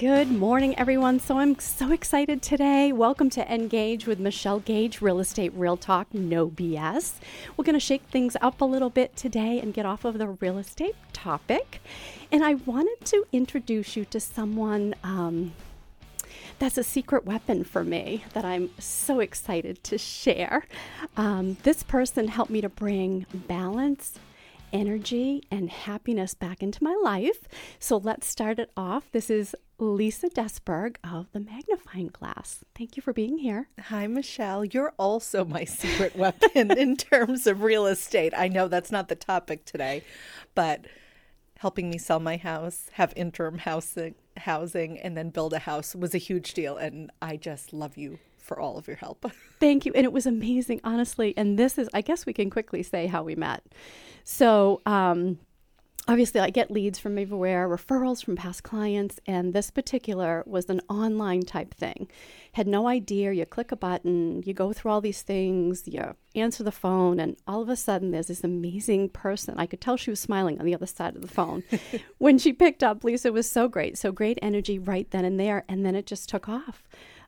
Good morning, everyone. So I'm so excited today. Welcome to Engage with Michelle Gage, Real Estate Real Talk, no BS. We're going to shake things up a little bit today and get off of the real estate topic. And I wanted to introduce you to someone. Um, that's a secret weapon for me that I'm so excited to share. Um, this person helped me to bring balance, energy and happiness back into my life. So let's start it off. This is Lisa Desberg of the Magnifying Class. Thank you for being here. Hi, Michelle. You're also my secret weapon in terms of real estate. I know that's not the topic today, but helping me sell my house, have interim housing, housing, and then build a house was a huge deal. And I just love you for all of your help. Thank you. And it was amazing, honestly. And this is, I guess we can quickly say how we met. So, um, obviously, I get leads from everywhere, referrals from past clients, and this particular was an online type thing. Had no idea. You click a button, you go through all these things, you answer the phone, and all of a sudden, there's this amazing person. I could tell she was smiling on the other side of the phone. when she picked up, Lisa was so great. So great energy right then and there. And then it just took off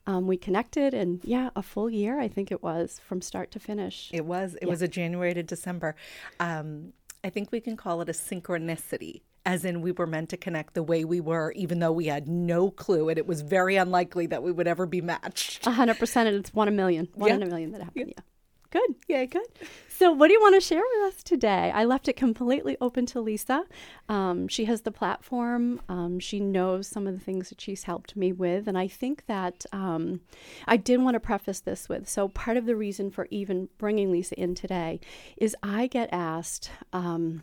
um, we connected and yeah a full year i think it was from start to finish it was it yeah. was a january to december um, i think we can call it a synchronicity as in we were meant to connect the way we were even though we had no clue and it was very unlikely that we would ever be matched 100% and it's one a million one yeah. in a million that happened yeah. yeah. Good. Yeah, good. So, what do you want to share with us today? I left it completely open to Lisa. Um, she has the platform. Um, she knows some of the things that she's helped me with. And I think that um, I did want to preface this with so, part of the reason for even bringing Lisa in today is I get asked. Um,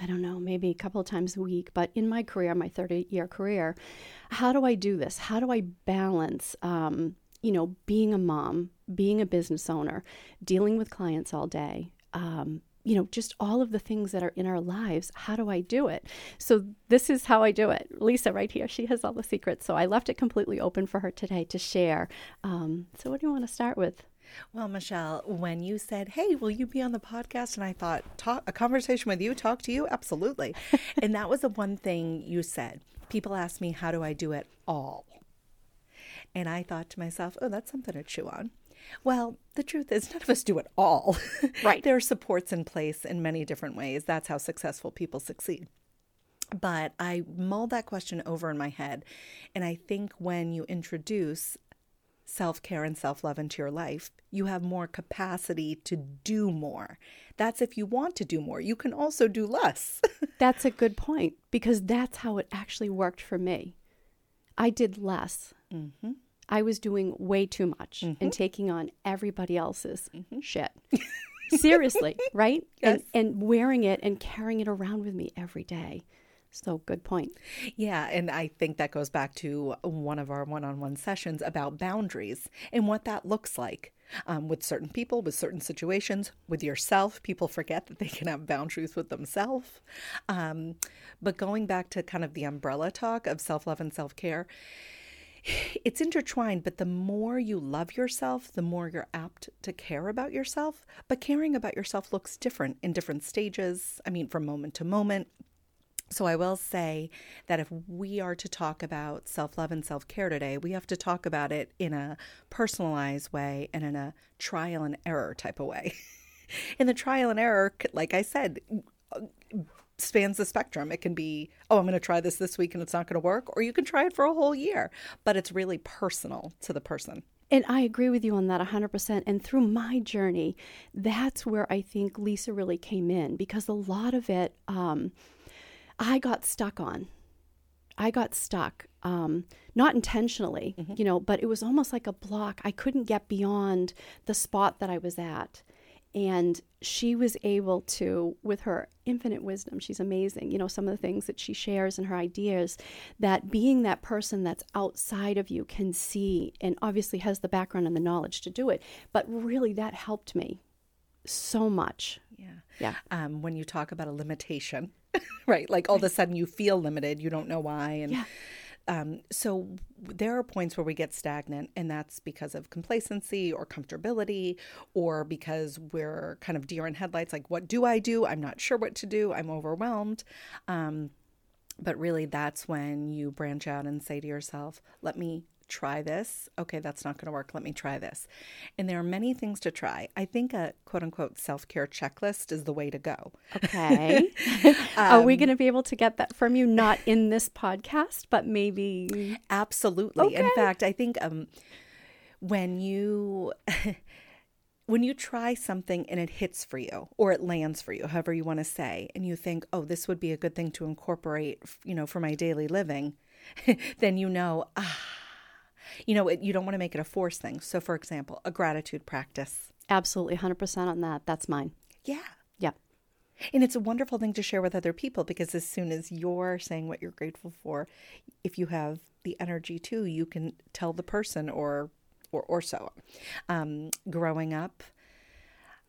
I don't know, maybe a couple of times a week, but in my career, my 30 year career, how do I do this? How do I balance um, you know, being a mom, being a business owner, dealing with clients all day, um, you know, just all of the things that are in our lives. How do I do it? So, this is how I do it. Lisa, right here, she has all the secrets. So, I left it completely open for her today to share. Um, so, what do you want to start with? Well, Michelle, when you said, "Hey, will you be on the podcast?" and I thought, talk, a conversation with you, talk to you, absolutely. and that was the one thing you said. People ask me, "How do I do it all?" And I thought to myself, oh, that's something to chew on. Well, the truth is, none of us do it all. Right. there are supports in place in many different ways. That's how successful people succeed. But I mulled that question over in my head. And I think when you introduce self care and self love into your life, you have more capacity to do more. That's if you want to do more. You can also do less. that's a good point because that's how it actually worked for me. I did less. Mm-hmm. I was doing way too much mm-hmm. and taking on everybody else's mm-hmm. shit. Seriously, right? Yes. And, and wearing it and carrying it around with me every day. So, good point. Yeah. And I think that goes back to one of our one on one sessions about boundaries and what that looks like. Um, with certain people, with certain situations, with yourself, people forget that they can have boundaries with themselves. Um, but going back to kind of the umbrella talk of self love and self care, it's intertwined, but the more you love yourself, the more you're apt to care about yourself. But caring about yourself looks different in different stages. I mean, from moment to moment. So I will say that if we are to talk about self love and self care today, we have to talk about it in a personalized way and in a trial and error type of way. in the trial and error, like I said, spans the spectrum. It can be, oh, I'm going to try this this week and it's not going to work, or you can try it for a whole year, but it's really personal to the person. And I agree with you on that 100%. And through my journey, that's where I think Lisa really came in because a lot of it um, I got stuck on. I got stuck, um, not intentionally, mm-hmm. you know, but it was almost like a block. I couldn't get beyond the spot that I was at. And she was able to, with her infinite wisdom, she's amazing. You know, some of the things that she shares and her ideas, that being that person that's outside of you can see and obviously has the background and the knowledge to do it. But really, that helped me so much. Yeah. Yeah. Um, when you talk about a limitation, right? Like all of a sudden you feel limited, you don't know why. And yeah. Um, so there are points where we get stagnant, and that's because of complacency or comfortability, or because we're kind of deer in headlights. Like, what do I do? I'm not sure what to do. I'm overwhelmed. Um, But really, that's when you branch out and say to yourself, let me try this. Okay, that's not going to work. Let me try this. And there are many things to try. I think a quote unquote self care checklist is the way to go. Okay. um, are we going to be able to get that from you? Not in this podcast, but maybe. Absolutely. Okay. In fact, I think um, when you. when you try something and it hits for you or it lands for you however you want to say and you think oh this would be a good thing to incorporate you know for my daily living then you know ah you know it, you don't want to make it a force thing. So for example a gratitude practice. Absolutely 100% on that. That's mine. Yeah. Yeah and it's a wonderful thing to share with other people because as soon as you're saying what you're grateful for if you have the energy too you can tell the person or or, or so. Um, growing up,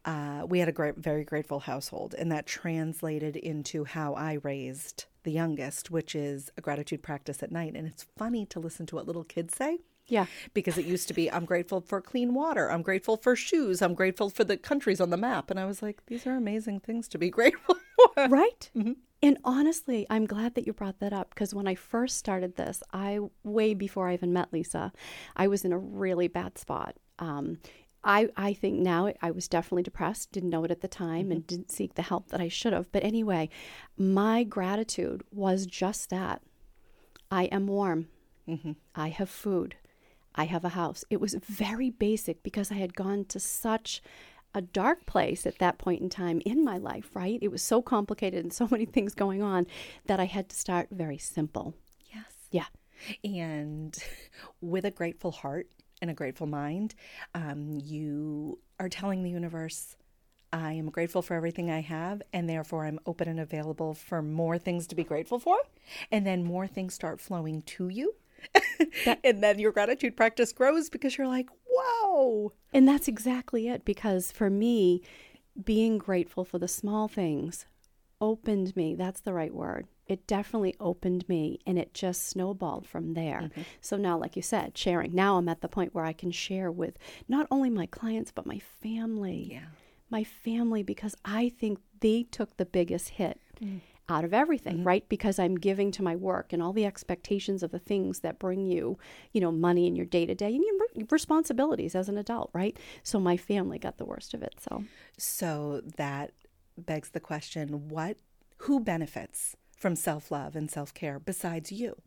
uh, we had a great, very grateful household, and that translated into how I raised the youngest, which is a gratitude practice at night. And it's funny to listen to what little kids say. Yeah. Because it used to be, I'm grateful for clean water. I'm grateful for shoes. I'm grateful for the countries on the map. And I was like, these are amazing things to be grateful for. Right. Mm-hmm. And honestly, I'm glad that you brought that up because when I first started this, I, way before I even met Lisa, I was in a really bad spot. Um, I, I think now I was definitely depressed, didn't know it at the time, mm-hmm. and didn't seek the help that I should have. But anyway, my gratitude was just that I am warm, mm-hmm. I have food, I have a house. It was very basic because I had gone to such a dark place at that point in time in my life, right? It was so complicated and so many things going on that I had to start very simple. Yes. Yeah. And with a grateful heart and a grateful mind, um, you are telling the universe, I am grateful for everything I have, and therefore I'm open and available for more things to be grateful for. And then more things start flowing to you. and then your gratitude practice grows because you're like, whoa. And that's exactly it. Because for me, being grateful for the small things opened me. That's the right word. It definitely opened me and it just snowballed from there. Mm-hmm. So now, like you said, sharing. Now I'm at the point where I can share with not only my clients, but my family. Yeah. My family, because I think they took the biggest hit. Mm out of everything, mm-hmm. right? Because I'm giving to my work and all the expectations of the things that bring you, you know, money in your day to day and your responsibilities as an adult, right? So my family got the worst of it. So, so that begs the question: What, who benefits from self love and self care besides you?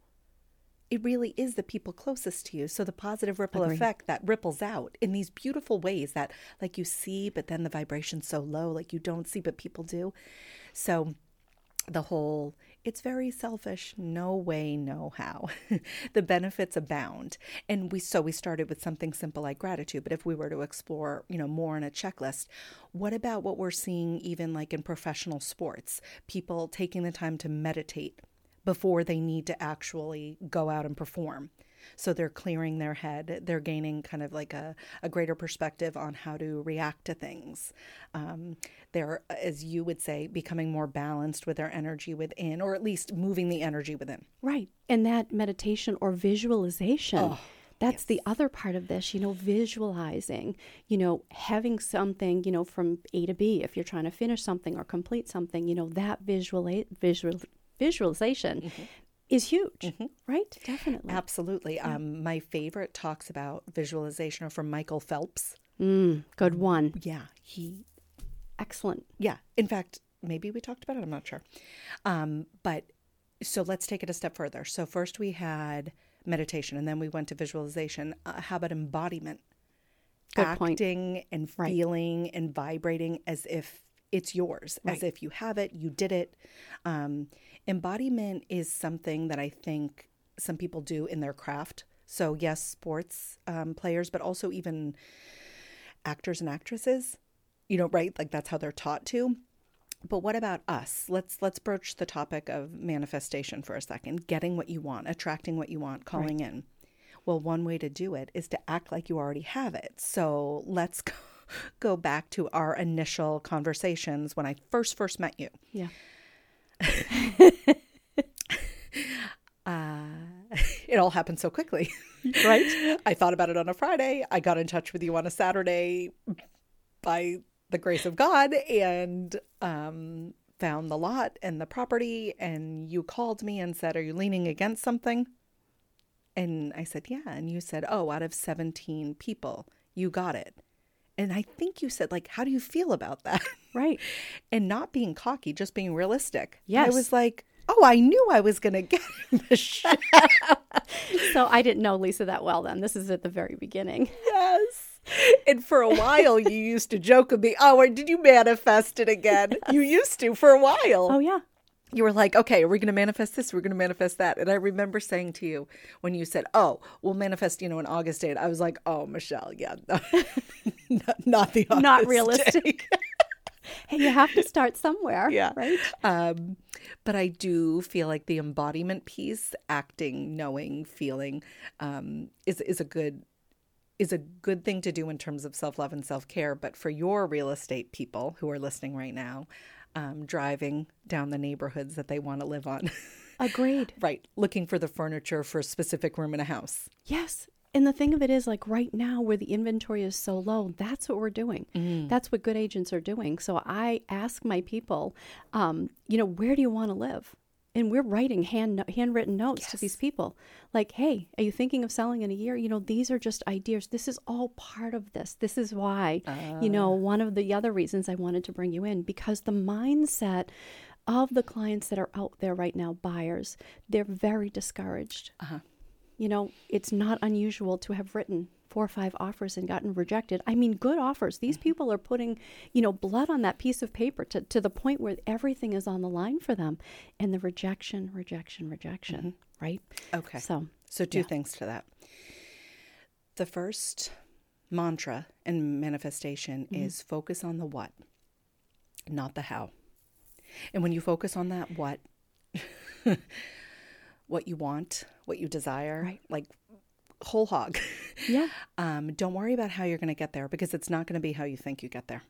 It really is the people closest to you. So the positive ripple Agreed. effect that ripples out in these beautiful ways that, like, you see, but then the vibration's so low, like you don't see, but people do. So the whole it's very selfish no way no how. The benefits abound. And we so we started with something simple like gratitude. But if we were to explore you know more in a checklist what about what we're seeing even like in professional sports? People taking the time to meditate before they need to actually go out and perform so they're clearing their head. They're gaining kind of like a, a greater perspective on how to react to things. Um, they're, as you would say, becoming more balanced with their energy within, or at least moving the energy within. Right. And that meditation or visualization. Oh that's yes. the other part of this you know visualizing you know having something you know from a to b if you're trying to finish something or complete something you know that visual visual visualization mm-hmm is huge, mm-hmm. right? Definitely. Absolutely. Yeah. Um, my favorite talks about visualization are from Michael Phelps. Mm, good one. Yeah. He. Excellent. Yeah. In fact, maybe we talked about it. I'm not sure. Um, but so let's take it a step further. So, first we had meditation and then we went to visualization. Uh, how about embodiment? Good Acting point. and feeling right. and vibrating as if it's yours, right. as if you have it, you did it. Um, embodiment is something that I think some people do in their craft. So, yes, sports um, players, but also even actors and actresses, you know, right? Like that's how they're taught to. But what about us? Let's let's broach the topic of manifestation for a second. Getting what you want, attracting what you want, calling right. in. Well, one way to do it is to act like you already have it. So let's go, go back to our initial conversations when I first first met you. Yeah. uh, it all happened so quickly. right? I thought about it on a Friday. I got in touch with you on a Saturday by the grace of God. And um, found the lot and the property, and you called me and said, Are you leaning against something? And I said, Yeah. And you said, Oh, out of 17 people, you got it. And I think you said, like, how do you feel about that? Right. and not being cocky, just being realistic. Yes. I was like, oh, I knew I was going to get the shit. so I didn't know Lisa that well then. This is at the very beginning. yes. And for a while, you used to joke with me, oh, or did you manifest it again? Yes. You used to for a while. Oh, yeah you were like, okay, are we going to manifest this? We're going to manifest that. And I remember saying to you when you said, oh, we'll manifest, you know, an August date. I was like, oh, Michelle, yeah, no, not, not, the August not realistic. hey, you have to start somewhere. Yeah. Right. Um, but I do feel like the embodiment piece, acting, knowing, feeling, um, is is a good is a good thing to do in terms of self love and self care. But for your real estate people who are listening right now, um, driving down the neighborhoods that they want to live on. Agreed. right. Looking for the furniture for a specific room in a house. Yes. And the thing of it is, like right now, where the inventory is so low, that's what we're doing. Mm. That's what good agents are doing. So I ask my people, um, you know, where do you want to live? And we're writing hand handwritten notes yes. to these people like hey are you thinking of selling in a year you know these are just ideas this is all part of this this is why uh. you know ah. one of the other reasons i wanted to bring you in because the mindset of the clients that are out there right now buyers they're very discouraged uh-huh. you know it's not unusual to have written four or five offers and gotten rejected. I mean, good offers. These mm-hmm. people are putting, you know, blood on that piece of paper to, to the point where everything is on the line for them. And the rejection, rejection, rejection, mm-hmm. right? Okay. So, so two yeah. things to that. The first mantra in manifestation mm-hmm. is focus on the what, not the how. And when you focus on that what, what you want, what you desire, right. like whole hog. Yeah. um, don't worry about how you're going to get there because it's not going to be how you think you get there.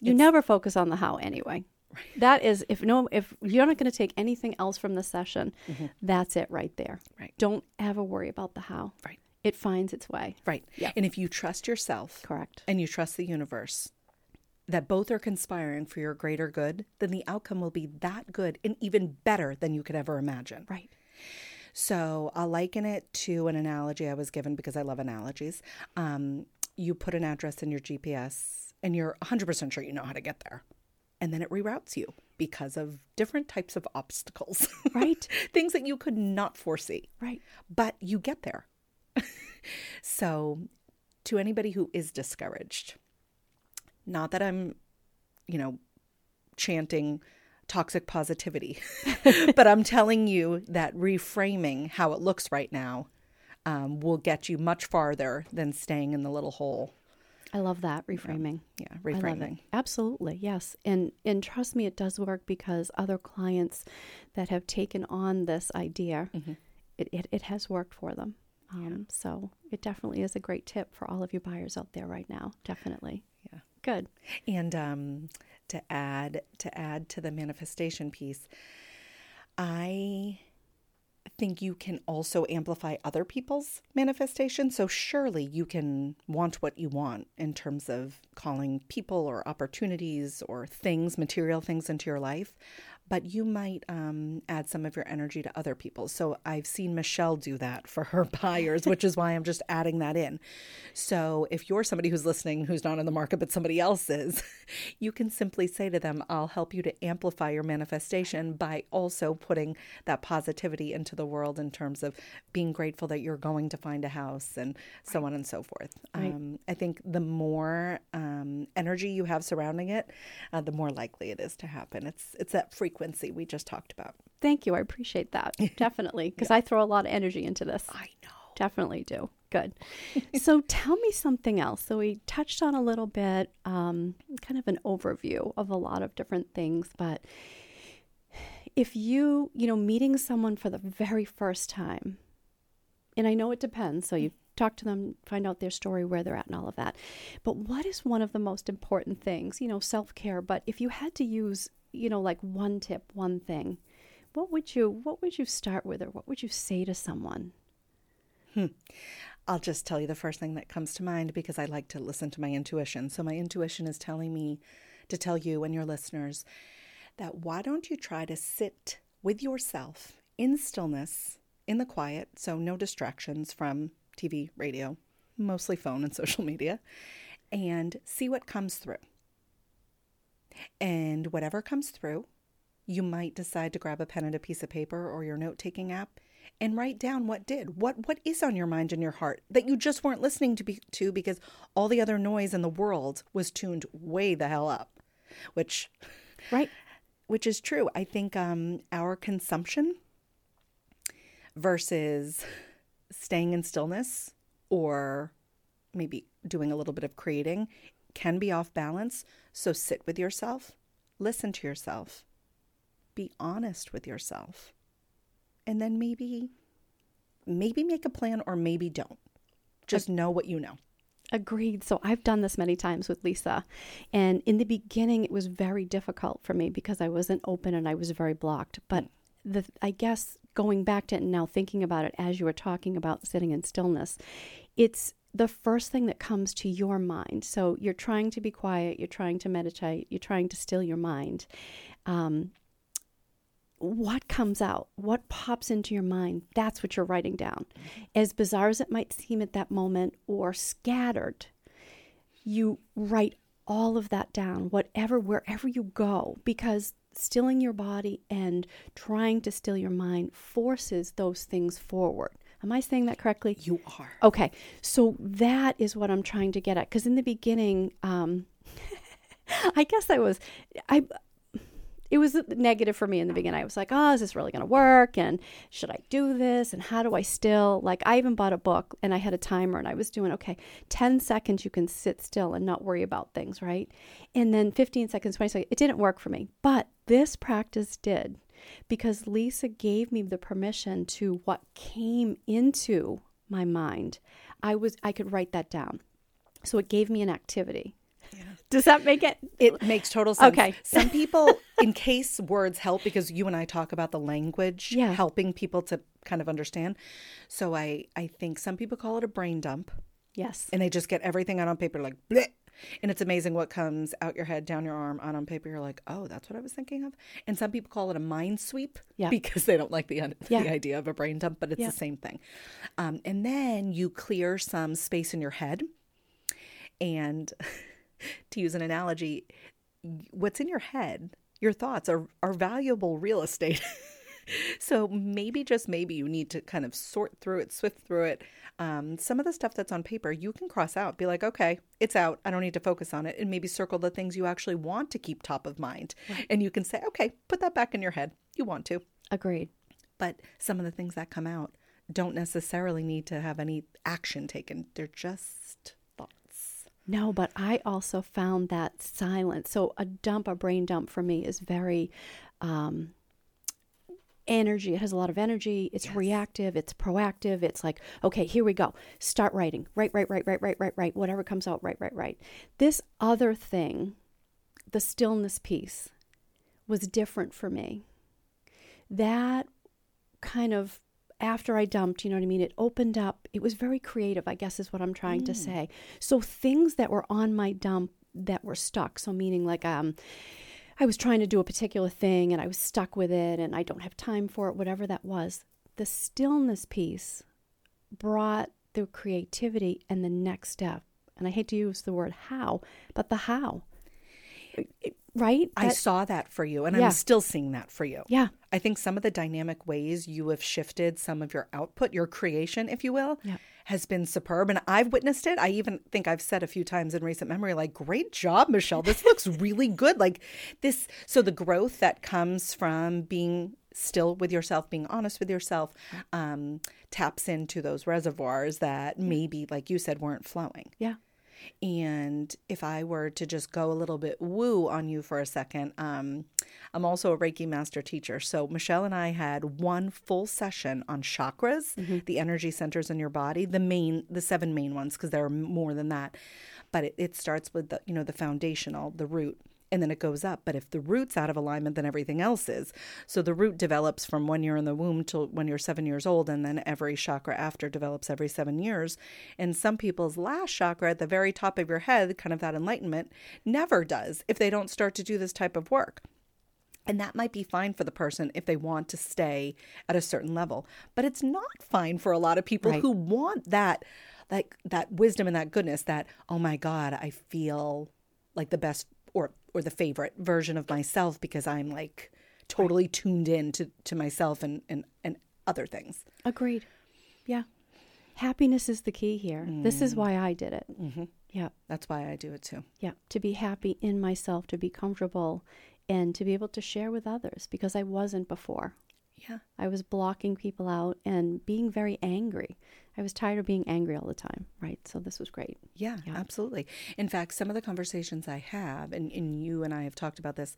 You it's, never focus on the how anyway. Right. That is, if no, if you're not going to take anything else from the session, mm-hmm. that's it right there. Right. Don't ever worry about the how. Right. It finds its way. Right. Yeah. And if you trust yourself, correct, and you trust the universe, that both are conspiring for your greater good, then the outcome will be that good and even better than you could ever imagine. Right. So I'll liken it to an analogy I was given because I love analogies. Um, you put an address in your GPS and you're 100% sure you know how to get there. And then it reroutes you because of different types of obstacles. Right. Things that you could not foresee. Right. But you get there. so, to anybody who is discouraged, not that I'm, you know, chanting toxic positivity. but I'm telling you that reframing how it looks right now um, will get you much farther than staying in the little hole. I love that reframing. Yeah, yeah reframing. Absolutely, yes. And and trust me, it does work because other clients that have taken on this idea, mm-hmm. it, it, it has worked for them. Um, yeah. So it definitely is a great tip for all of you buyers out there right now. Definitely. Yeah. Good. And um, to add to add to the manifestation piece. I think you can also amplify other people's manifestation. So surely you can want what you want in terms of calling people or opportunities or things, material things into your life but you might um, add some of your energy to other people. So I've seen Michelle do that for her buyers, which is why I'm just adding that in. So if you're somebody who's listening who's not in the market, but somebody else is, you can simply say to them, I'll help you to amplify your manifestation by also putting that positivity into the world in terms of being grateful that you're going to find a house and so right. on and so forth. Right. Um, I think the more um, energy you have surrounding it, uh, the more likely it is to happen. It's it's that frequency frequency we just talked about. Thank you. I appreciate that. Definitely. Because yeah. I throw a lot of energy into this. I know. Definitely do. Good. so tell me something else. So we touched on a little bit, um, kind of an overview of a lot of different things, but if you, you know, meeting someone for the very first time, and I know it depends, so you talk to them, find out their story, where they're at, and all of that. But what is one of the most important things? You know, self care. But if you had to use you know, like one tip, one thing, what would you what would you start with or what would you say to someone? Hmm. I'll just tell you the first thing that comes to mind because I like to listen to my intuition. So my intuition is telling me to tell you and your listeners that why don't you try to sit with yourself in stillness, in the quiet, so no distractions from TV, radio, mostly phone and social media, and see what comes through. And whatever comes through, you might decide to grab a pen and a piece of paper or your note taking app and write down what did. What what is on your mind and your heart that you just weren't listening to be, to because all the other noise in the world was tuned way the hell up. Which right which is true. I think um, our consumption versus staying in stillness or maybe doing a little bit of creating can be off balance. So sit with yourself, listen to yourself, be honest with yourself, and then maybe maybe make a plan or maybe don't. Just know what you know. Agreed. So I've done this many times with Lisa. And in the beginning, it was very difficult for me because I wasn't open and I was very blocked. But the, I guess going back to it and now thinking about it as you were talking about sitting in stillness, it's the first thing that comes to your mind. So you're trying to be quiet, you're trying to meditate, you're trying to still your mind. Um, what comes out, what pops into your mind, that's what you're writing down. As bizarre as it might seem at that moment or scattered, you write all of that down, whatever, wherever you go, because stilling your body and trying to still your mind forces those things forward. Am I saying that correctly? You are. Okay. So that is what I'm trying to get at. Because in the beginning, um, I guess I was, I, it was negative for me in the beginning. I was like, oh, is this really going to work? And should I do this? And how do I still? Like, I even bought a book and I had a timer and I was doing, okay, 10 seconds you can sit still and not worry about things, right? And then 15 seconds, 20 seconds. It didn't work for me. But this practice did because Lisa gave me the permission to what came into my mind. I was I could write that down. So it gave me an activity. Does that make it? It makes total sense. Okay. Some people, in case words help, because you and I talk about the language Yeah. helping people to kind of understand. So I, I think some people call it a brain dump, Yes. and they just get everything out on paper like, Bleh. And it's amazing what comes out your head, down your arm, out on paper. You're like, oh, that's what I was thinking of. And some people call it a mind sweep Yeah. because they don't like the Yeah. the idea of a brain dump, but it's Yeah. the same thing. Um, and then you clear some space in your head, and to use an analogy, what's in your head, your thoughts are, are valuable real estate. so maybe, just maybe, you need to kind of sort through it, swift through it. Um, some of the stuff that's on paper, you can cross out, be like, okay, it's out. I don't need to focus on it. And maybe circle the things you actually want to keep top of mind. And you can say, okay, put that back in your head. You want to. Agreed. But some of the things that come out don't necessarily need to have any action taken, they're just thoughts. No, but I also found that silence. So a dump, a brain dump for me is very um, energy. It has a lot of energy. It's reactive. It's proactive. It's like, okay, here we go. Start writing. Write, write, write, write, write, write, write. Whatever comes out, write, write, write. This other thing, the stillness piece, was different for me. That kind of after I dumped, you know what I mean? It opened up. It was very creative, I guess is what I'm trying to say. So things that were on my dump that were stuck. So meaning like um I was trying to do a particular thing and I was stuck with it and I don't have time for it, whatever that was. The stillness piece brought the creativity and the next step. And I hate to use the word how, but the how. Right? I saw that for you, and Yeah. I'm still seeing that for you. yeah. I think some of the dynamic ways you have shifted some of your output, your creation, if you will, Yeah. Has been superb. And I've witnessed it. I even think I've said a few times in recent memory, like, great job, Michelle. This looks really good. Like this. So the growth that comes from being still with yourself, being honest with yourself, um, taps into those reservoirs that maybe, like you said, weren't flowing. Yeah. And if I were to just go a little bit woo on you for a second, um, I'm also a Reiki master teacher. So Michelle and I had one full session on chakras, the energy centers in your body, the main, the seven main ones, because there are more than that. But it, it starts with the, you know, the foundational, the root, and then it goes up. But if the root's out of alignment, then everything else is. So the root develops from when you're in the womb till when you're seven years old, and then every chakra after develops every seven years. And some people's last chakra at the very top of your head, kind of that enlightenment, never does if they don't start to do this type of work. And that might be fine for the person if they want to stay at a certain level. But it's not fine for a lot of people Right. who want that like that wisdom and that goodness that, oh my God, I feel like the best or or the favorite version of myself because I'm like totally tuned in to, to myself and, and, and other things. Agreed. Yeah. Happiness is the key here. This is why I did it. Mm-hmm. Yeah. That's why I do it too. Yeah. To be happy in myself, to be comfortable, and to be able to share with others because I wasn't before. Yeah. I was blocking people out and being very angry. I was tired of being angry all the time, right? So this was great. Yeah, Yeah. absolutely. In fact, some of the conversations I have, and, and you and I have talked about this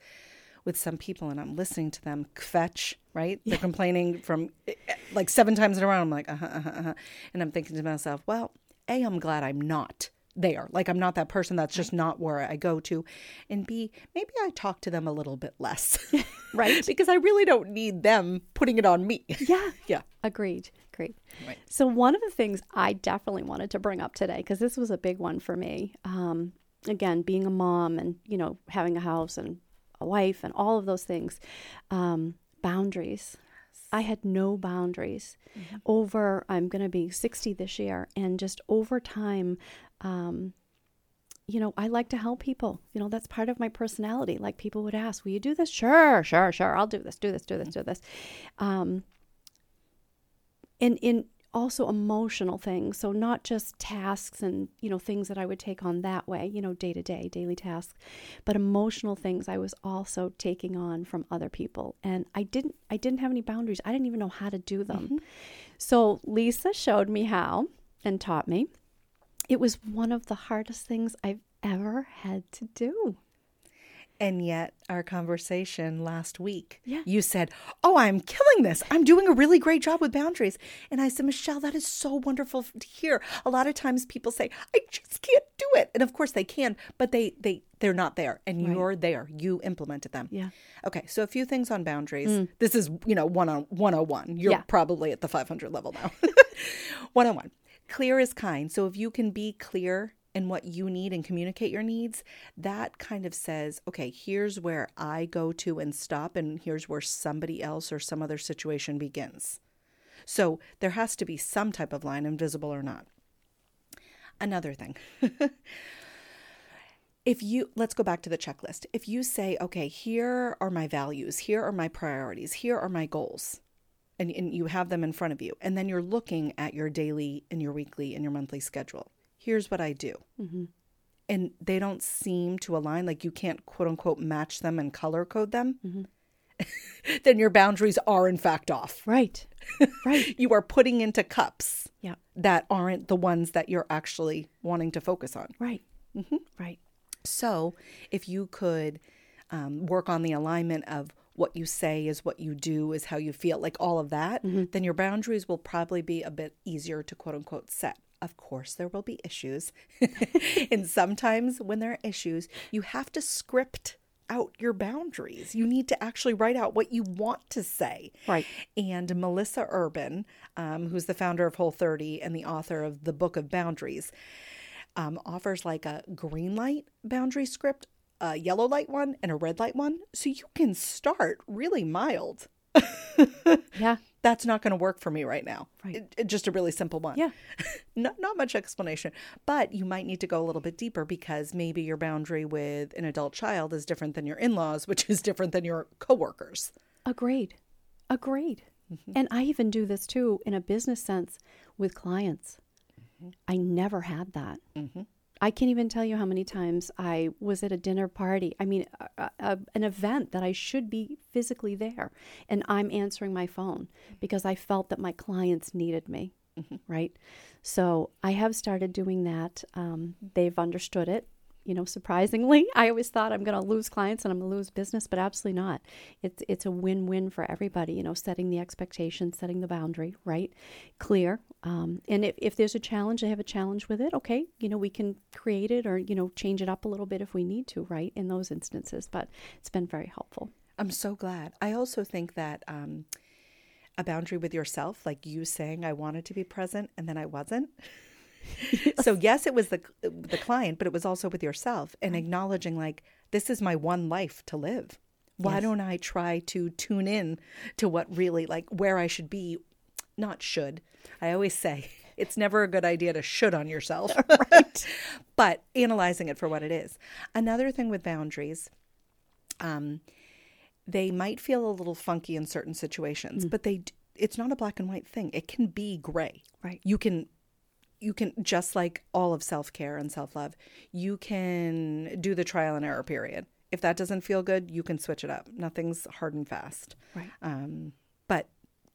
with some people, and I'm listening to them fetch, right? They're complaining from eh, eh, like seven times in a row. I'm like, uh huh, uh huh, uh-huh. And I'm thinking to myself, well, A, I'm glad I'm not there. Like, I'm not that person. That's just not where I go to. And B, maybe I talk to them a little bit less. Right. because I really don't need them putting it on me. Yeah. yeah. Agreed. Great. Right. So one of the things I definitely wanted to bring up today, because this was a big one for me. Um, again, being a mom and you know having a house and a wife and all of those things, um, boundaries. I had no boundaries over. I'm going to be 60 this year, and just over time. Um, you know, I like to help people. You know, that's part of my personality. Like people would ask, "Will you do this?" Sure, sure, sure. I'll do this. Do this. Do this. Do this. Um, and in also emotional things so not just tasks and you know things that i would take on that way you know day to day daily tasks but emotional things i was also taking on from other people and i didn't i didn't have any boundaries i didn't even know how to do them so lisa showed me how and taught me it was one of the hardest things i've ever had to do And yet, our conversation last week, Yeah. you said, Oh, I'm killing this. I'm doing a really great job with boundaries. And I said, Michelle, that is so wonderful to hear. A lot of times people say, I just can't do it. And of course they can, but they, they, they're not there. And you're there. You implemented them. Yeah. Okay. So a few things on boundaries. Mm. This is, you know, one on 101. You're Yeah. probably at the 500 level now. 101. Clear is kind. So if you can be clear in what you need and communicate your needs, that kind of says, okay, here's where I go to and stop, and here's where somebody else or some other situation begins. So there has to be some type of line, invisible or not. Another thing. if you let's go back to the checklist if you say okay here are my values here are my priorities here are my goals and, and you have them in front of you and then you're looking at your daily and your weekly and your monthly schedule. Here's what i do. Mm-hmm. And they don't seem to align like you can't quote unquote match them and color code them. Mm-hmm. Then your boundaries are in fact off. Right. Right. You are putting into cups yeah. that aren't the ones that you're actually wanting to focus on. Right. Mm-hmm. Right. So, if you could um, work on the alignment of what you say is what you do, is how you feel, like all of that, then your boundaries will probably be a bit easier to quote unquote set. Of course, there will be issues. and sometimes when there are issues, you have to script out your boundaries. You need to actually write out what you want to say. Right. And Melissa Urban, um, who's the founder of Whole 30 and the author of the Book of Boundaries, um, offers like a green light boundary script, a yellow light one, and a red light one. So you can start really mild. yeah That's not going to work for me right now. Right. It- it- just a really simple one. Yeah. not, not much explanation, but you might need to go a little bit deeper because maybe your boundary with an adult child is different than your in laws, which is different than your coworkers. Agreed. Agreed. Mm-hmm. And I even do this too in a business sense with clients. Mm-hmm. I never had that. Mm-hmm. I can't even tell you how many times I was at a dinner party. I mean, a, a, an event that I should be physically there, and I'm answering my phone because I felt that my clients needed me. Right. So I have started doing that. Um, they've understood it. You know, surprisingly, I always thought I'm going to lose clients and I'm going to lose business, but absolutely not. It's it's a win-win for everybody. You know, setting the expectation, setting the boundary, right, clear. Um, and if, if there's a challenge, they have a challenge with it. Okay, you know, we can create it or you know change it up a little bit if we need to, right, in those instances. But it's been very helpful. I'm so glad. I also think that um, a boundary with yourself, like you saying, I wanted to be present and then I wasn't. so yes, it was the the client, but it was also with yourself and acknowledging like this is my one life to live. Why yes. don't I try to tune in to what really, like, where I should be? Not should. I always say it's never a good idea to should on yourself. right. but analyzing it for what it is. Another thing with boundaries, um, they might feel a little funky in certain situations, mm. but they it's not a black and white thing. It can be gray. Right. You can you can just like all of self-care and self-love, you can do the trial and error period. If that doesn't feel good, you can switch it up. Nothing's hard and fast. Right. Um, but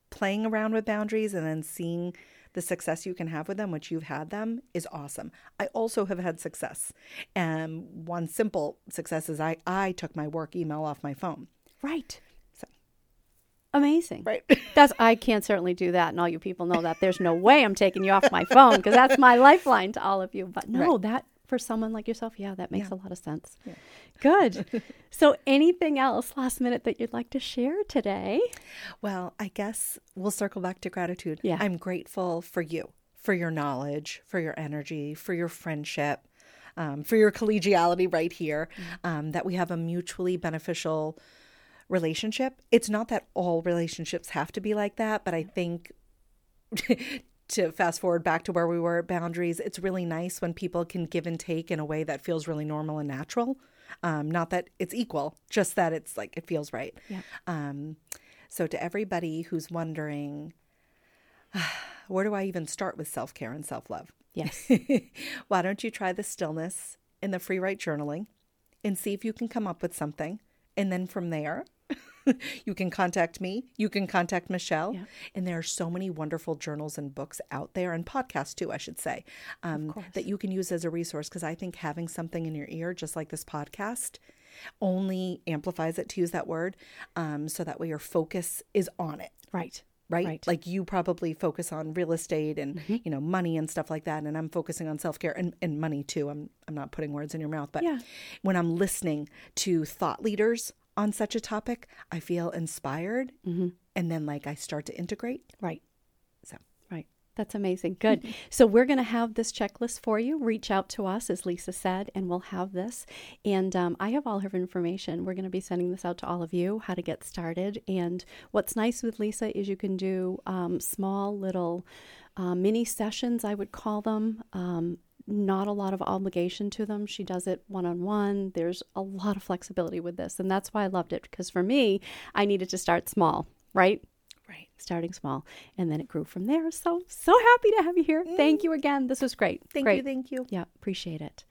playing around with boundaries and then seeing the success you can have with them, which you've had them, is awesome. I also have had success. And one simple success is I, I took my work email off my phone. Right. Amazing. Right. that's I can't certainly do that, and all you people know that. There's no way I'm taking you off my phone because that's my lifeline to all of you. But no, right. that for someone like yourself, yeah, that makes yeah. a lot of sense. Yeah. Good. so, anything else last minute that you'd like to share today? Well, I guess we'll circle back to gratitude. Yeah. I'm grateful for you, for your knowledge, for your energy, for your friendship, um, for your collegiality right here, mm-hmm. um, that we have a mutually beneficial relationship. It's not that all relationships have to be like that, but I think to fast forward back to where we were at boundaries, it's really nice when people can give and take in a way that feels really normal and natural. Um, not that it's equal, just that it's like it feels right. Yeah. Um, so, to everybody who's wondering, where do I even start with self care and self love? Yes. Why don't you try the stillness in the free write journaling and see if you can come up with something? And then from there, you can contact me. You can contact Michelle. Yeah. And there are so many wonderful journals and books out there, and podcasts too, I should say, um, that you can use as a resource. Because I think having something in your ear, just like this podcast, only amplifies it to use that word. Um, so that way your focus is on it. Right. Right? right? Like you probably focus on real estate and mm-hmm. you know money and stuff like that, and I'm focusing on self care and, and money too. I'm I'm not putting words in your mouth, but yeah. when I'm listening to thought leaders on such a topic, I feel inspired. Mm-hmm. And then, like, I start to integrate. Right. So, right. That's amazing. Good. so, we're going to have this checklist for you. Reach out to us, as Lisa said, and we'll have this. And um, I have all her information. We're going to be sending this out to all of you, how to get started. And what's nice with Lisa is you can do um, small little uh, mini sessions, I would call them. Um, not a lot of obligation to them. She does it one on one. There's a lot of flexibility with this. And that's why I loved it because for me, I needed to start small, right? Right. Starting small. And then it grew from there. So, so happy to have you here. Mm. Thank you again. This was great. Thank great. you. Thank you. Yeah, appreciate it.